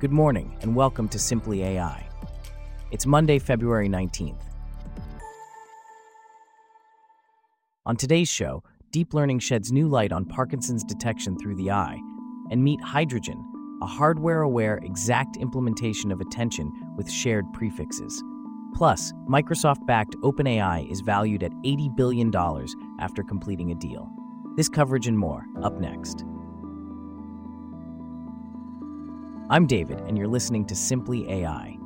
Good morning, and welcome to Simply AI. It's Monday, February 19th. On today's show, deep learning sheds new light on Parkinson's detection through the eye, and meet Hydragen, a hardware aware, exact implementation of attention with shared prefixes. Plus, Microsoft backed OpenAI is valued at $80 billion after completing a deal. This coverage and more, up next. I'm David, and you're listening to Simply AI.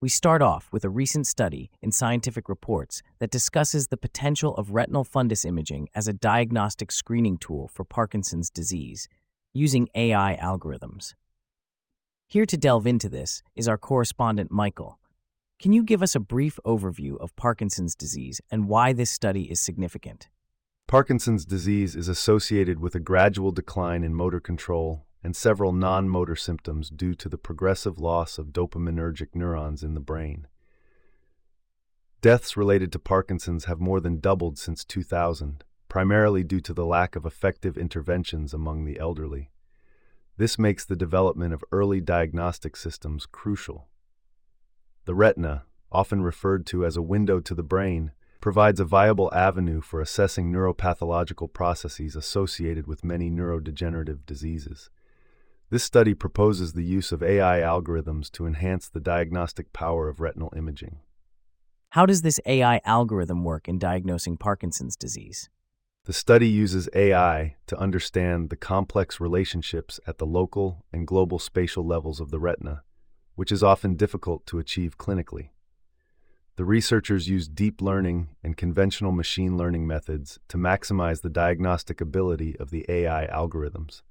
We start off with a recent study in Scientific Reports that discusses the potential of retinal fundus imaging as a diagnostic screening tool for Parkinson's disease using AI algorithms. Here to delve into this is our correspondent Michael. Can you give us a brief overview of Parkinson's disease and why this study is significant? Parkinson's disease is associated with a gradual decline in motor control and several non motor symptoms due to the progressive loss of dopaminergic neurons in the brain. Deaths related to Parkinson's have more than doubled since 2000, primarily due to the lack of effective interventions among the elderly. This makes the development of early diagnostic systems crucial. The retina, often referred to as a window to the brain, provides a viable avenue for assessing neuropathological processes associated with many neurodegenerative diseases. This study proposes the use of AI algorithms to enhance the diagnostic power of retinal imaging. How does this AI algorithm work in diagnosing Parkinson's disease? The study uses AI to understand the complex relationships at the local and global spatial levels of the retina, which is often difficult to achieve clinically. The researchers used deep learning and conventional machine learning methods to maximize the diagnostic ability of the AI algorithms.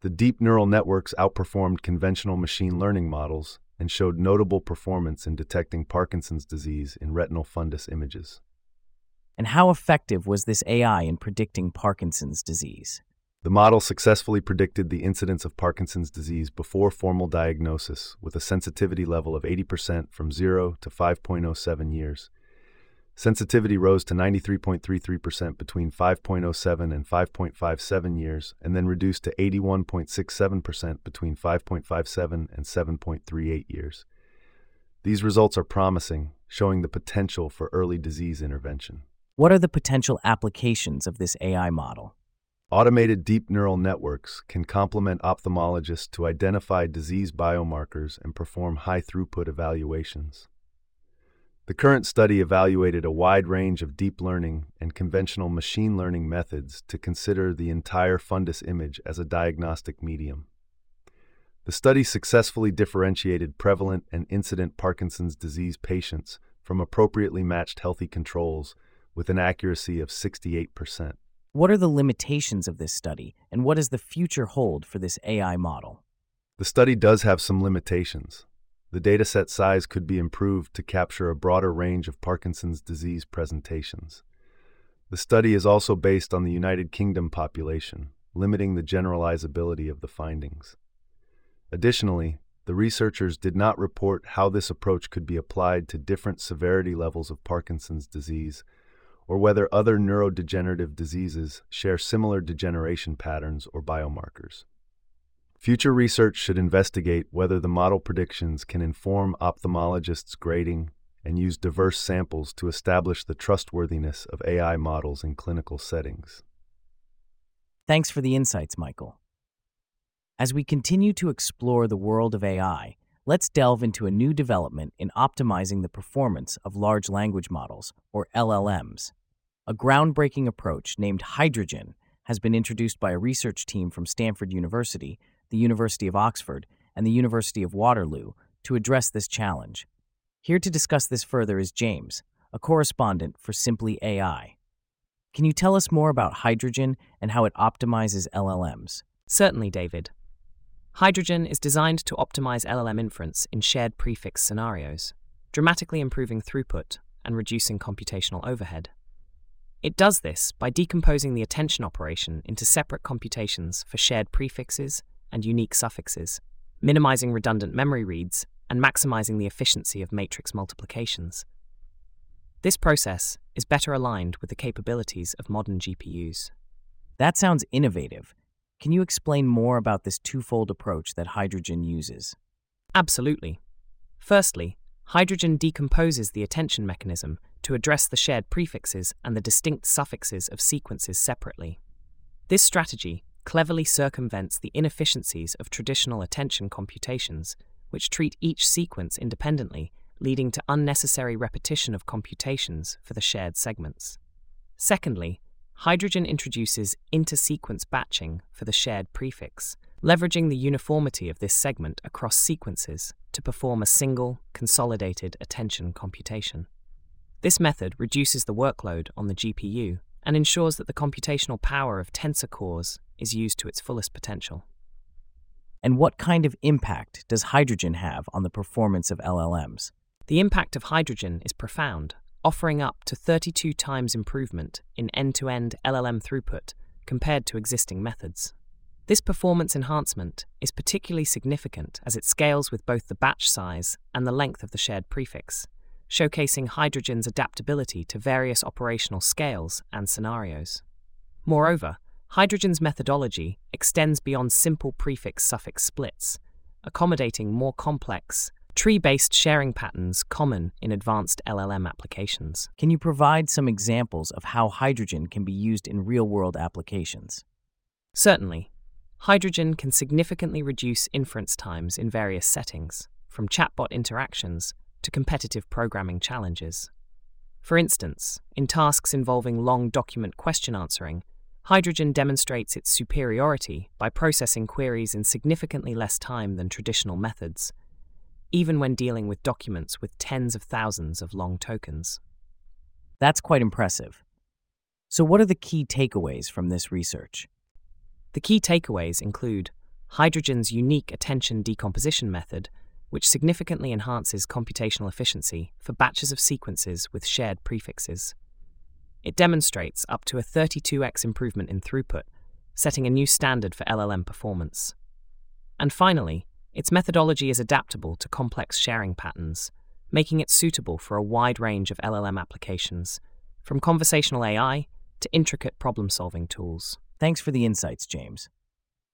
The deep neural networks outperformed conventional machine learning models and showed notable performance in detecting Parkinson's disease in retinal fundus images. And how effective was this AI in predicting Parkinson's disease? The model successfully predicted the incidence of Parkinson's disease before formal diagnosis with a sensitivity level of 80% from 0 to 5.07 years. Sensitivity rose to 93.33% between 5.07 and 5.57 years, and then reduced to 81.67% between 5.57 and 7.38 years. These results are promising, showing the potential for early disease intervention. What are the potential applications of this AI model? Automated deep neural networks can complement ophthalmologists to identify disease biomarkers and perform high throughput evaluations. The current study evaluated a wide range of deep learning and conventional machine learning methods to consider the entire fundus image as a diagnostic medium. The study successfully differentiated prevalent and incident Parkinson's disease patients from appropriately matched healthy controls with an accuracy of 68%. What are the limitations of this study, and what does the future hold for this AI model? The study does have some limitations. The dataset size could be improved to capture a broader range of Parkinson's disease presentations. The study is also based on the United Kingdom population, limiting the generalizability of the findings. Additionally, the researchers did not report how this approach could be applied to different severity levels of Parkinson's disease or whether other neurodegenerative diseases share similar degeneration patterns or biomarkers. Future research should investigate whether the model predictions can inform ophthalmologists' grading and use diverse samples to establish the trustworthiness of AI models in clinical settings. Thanks for the insights, Michael. As we continue to explore the world of AI, let's delve into a new development in optimizing the performance of large language models, or LLMs. A groundbreaking approach named Hydragen has been introduced by a research team from Stanford University, the University of Oxford, and the University of Waterloo to address this challenge. Here to discuss this further is James, a correspondent for Simply AI. Can you tell us more about Hydragen and how it optimizes LLMs? Certainly, David. Hydragen is designed to optimize LLM inference in shared prefix scenarios, dramatically improving throughput and reducing computational overhead. It does this by decomposing the attention operation into separate computations for shared prefixes and unique suffixes, minimizing redundant memory reads and maximizing the efficiency of matrix multiplications. This process is better aligned with the capabilities of modern GPUs. That sounds innovative. Can you explain more about this twofold approach that Hydragen uses? Absolutely. Firstly, Hydragen decomposes the attention mechanism to address the shared prefixes and the distinct suffixes of sequences separately. This strategy cleverly circumvents the inefficiencies of traditional attention computations, which treat each sequence independently, leading to unnecessary repetition of computations for the shared segments. Secondly, Hydragen introduces intersequence batching for the shared prefix, leveraging the uniformity of this segment across sequences to perform a single, consolidated attention computation. This method reduces the workload on the GPU and ensures that the computational power of tensor cores is used to its fullest potential. And what kind of impact does Hydragen have on the performance of LLMs? The impact of Hydragen is profound, offering up to 32 times improvement in end to end LLM throughput compared to existing methods. This performance enhancement is particularly significant as it scales with both the batch size and the length of the shared prefix, showcasing Hydragen's adaptability to various operational scales and scenarios. Moreover, Hydragen's methodology extends beyond simple prefix suffix splits, accommodating more complex, tree based sharing patterns common in advanced LLM applications. Can you provide some examples of how Hydragen can be used in real world applications? Certainly. Hydragen can significantly reduce inference times in various settings, from chatbot interactions to competitive programming challenges. For instance, in tasks involving long document question answering, Hydragen demonstrates its superiority by processing queries in significantly less time than traditional methods even when dealing with documents with tens of thousands of long tokens. That's quite impressive. So, what are the key takeaways from this research? The key takeaways include Hydragen's unique attention decomposition method, which significantly enhances computational efficiency for batches of sequences with shared prefixes. It demonstrates up to a 32x improvement in throughput, setting a new standard for LLM performance. And finally, its methodology is adaptable to complex sharing patterns, making it suitable for a wide range of LLM applications, from conversational AI to intricate problem solving tools. Thanks for the insights, James.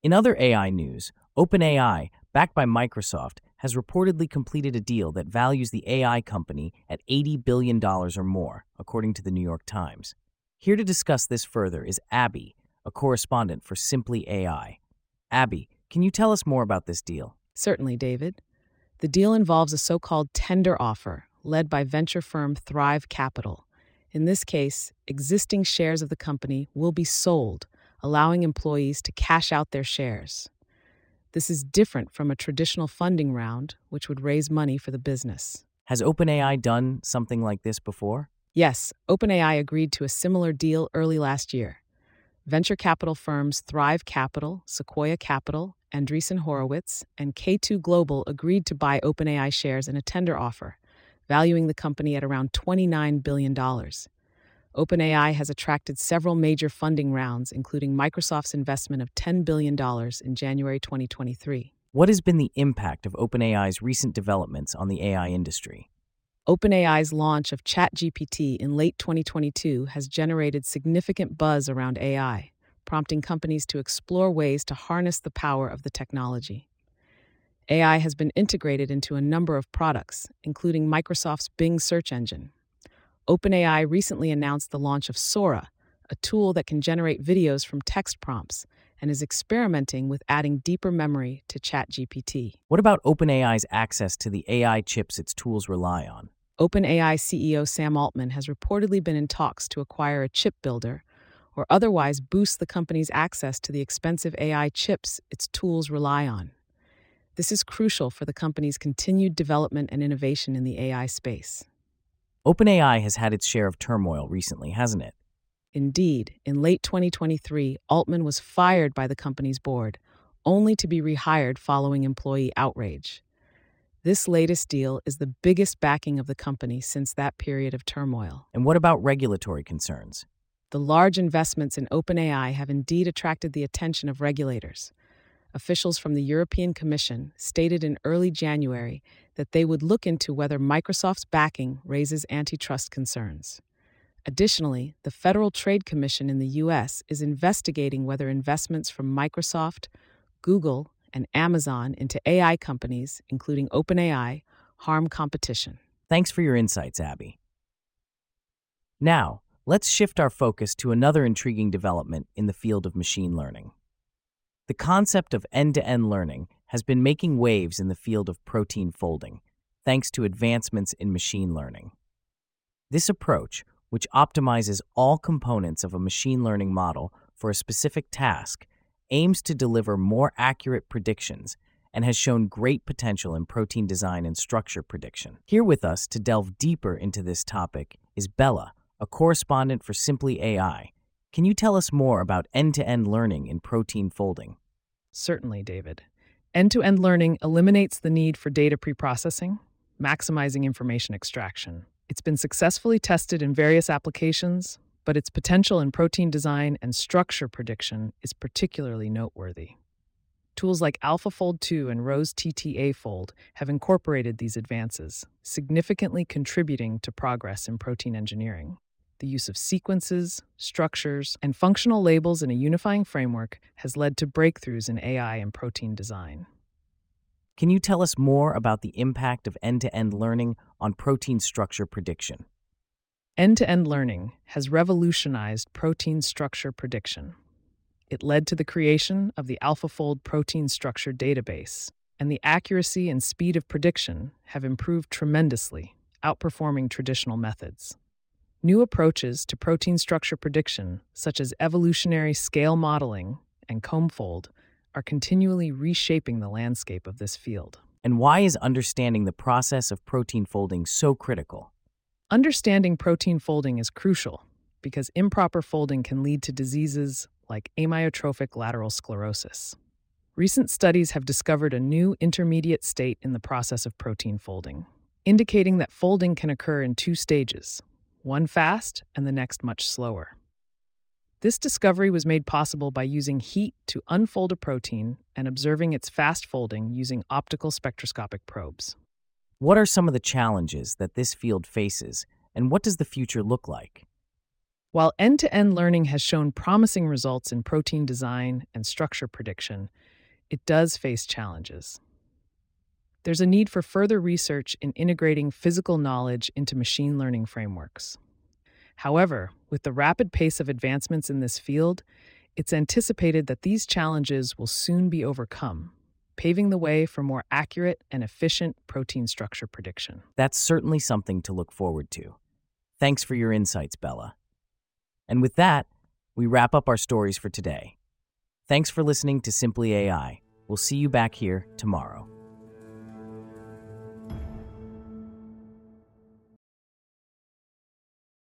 In other AI news, OpenAI, backed by Microsoft, has reportedly completed a deal that values the AI company at $80 billion or more, according to the New York Times. Here to discuss this further is Abby, a correspondent for Simply AI. Abby, can you tell us more about this deal? Certainly, David. The deal involves a so called tender offer led by venture firm Thrive Capital. In this case, existing shares of the company will be sold, allowing employees to cash out their shares. This is different from a traditional funding round, which would raise money for the business. Has OpenAI done something like this before? Yes, OpenAI agreed to a similar deal early last year. Venture capital firms Thrive Capital, Sequoia Capital, Andreessen Horowitz, and K2 Global agreed to buy OpenAI shares in a tender offer, valuing the company at around $29 billion. OpenAI has attracted several major funding rounds, including Microsoft's investment of $10 billion in January 2023. What has been the impact of OpenAI's recent developments on the AI industry? OpenAI's launch of ChatGPT in late 2022 has generated significant buzz around AI prompting companies to explore ways to harness the power of the technology. AI has been integrated into a number of products, including Microsoft's Bing search engine. OpenAI recently announced the launch of Sora, a tool that can generate videos from text prompts and is experimenting with adding deeper memory to ChatGPT. What about OpenAI's access to the AI chips its tools rely on? OpenAI CEO Sam Altman has reportedly been in talks to acquire a chip builder or otherwise boost the company's access to the expensive AI chips its tools rely on. This is crucial for the company's continued development and innovation in the AI space. OpenAI has had its share of turmoil recently, hasn't it? Indeed, in late 2023, Altman was fired by the company's board, only to be rehired following employee outrage. This latest deal is the biggest backing of the company since that period of turmoil. And what about regulatory concerns? The large investments in OpenAI have indeed attracted the attention of regulators. Officials from the European Commission stated in early January that they would look into whether Microsoft's backing raises antitrust concerns. Additionally, the Federal Trade Commission in the U.S. is investigating whether investments from Microsoft, Google, and Amazon into AI companies, including OpenAI, harm competition. Thanks for your insights, Abby. Now, let's shift our focus to another intriguing development in the field of machine learning. The concept of end to end learning has been making waves in the field of protein folding, thanks to advancements in machine learning. This approach, which optimizes all components of a machine learning model for a specific task, aims to deliver more accurate predictions and has shown great potential in protein design and structure prediction. Here with us to delve deeper into this topic is Bella, a correspondent for Simply AI. Can you tell us more about end to end learning in protein folding? Certainly, David. End to end learning eliminates the need for data preprocessing, maximizing information extraction. It's been successfully tested in various applications, but its potential in protein design and structure prediction is particularly noteworthy. Tools like AlphaFold 2 and RoseTTAFold have incorporated these advances, significantly contributing to progress in protein engineering. The use of sequences, structures, and functional labels in a unifying framework has led to breakthroughs in AI and protein design. Can you tell us more about the impact of end to end learning on protein structure prediction? End to end learning has revolutionized protein structure prediction. It led to the creation of the AlphaFold protein structure database, and the accuracy and speed of prediction have improved tremendously, outperforming traditional methods. New approaches to protein structure prediction, such as evolutionary scale modeling and CombFold, are continually reshaping the landscape of this field. And why is understanding the process of protein folding so critical? Understanding protein folding is crucial because improper folding can lead to diseases like amyotrophic lateral sclerosis. Recent studies have discovered a new intermediate state in the process of protein folding, indicating that folding can occur in two stages one fast and the next much slower. This discovery was made possible by using heat to unfold a protein and observing its fast folding using optical spectroscopic probes. What are some of the challenges that this field faces, and what does the future look like? While end to end learning has shown promising results in protein design and structure prediction, it does face challenges. There's a need for further research in integrating physical knowledge into machine learning frameworks. However, with the rapid pace of advancements in this field, it's anticipated that these challenges will soon be overcome, paving the way for more accurate and efficient protein structure prediction. That's certainly something to look forward to. Thanks for your insights, Bella. And with that, we wrap up our stories for today. Thanks for listening to Simply AI. We'll see you back here tomorrow.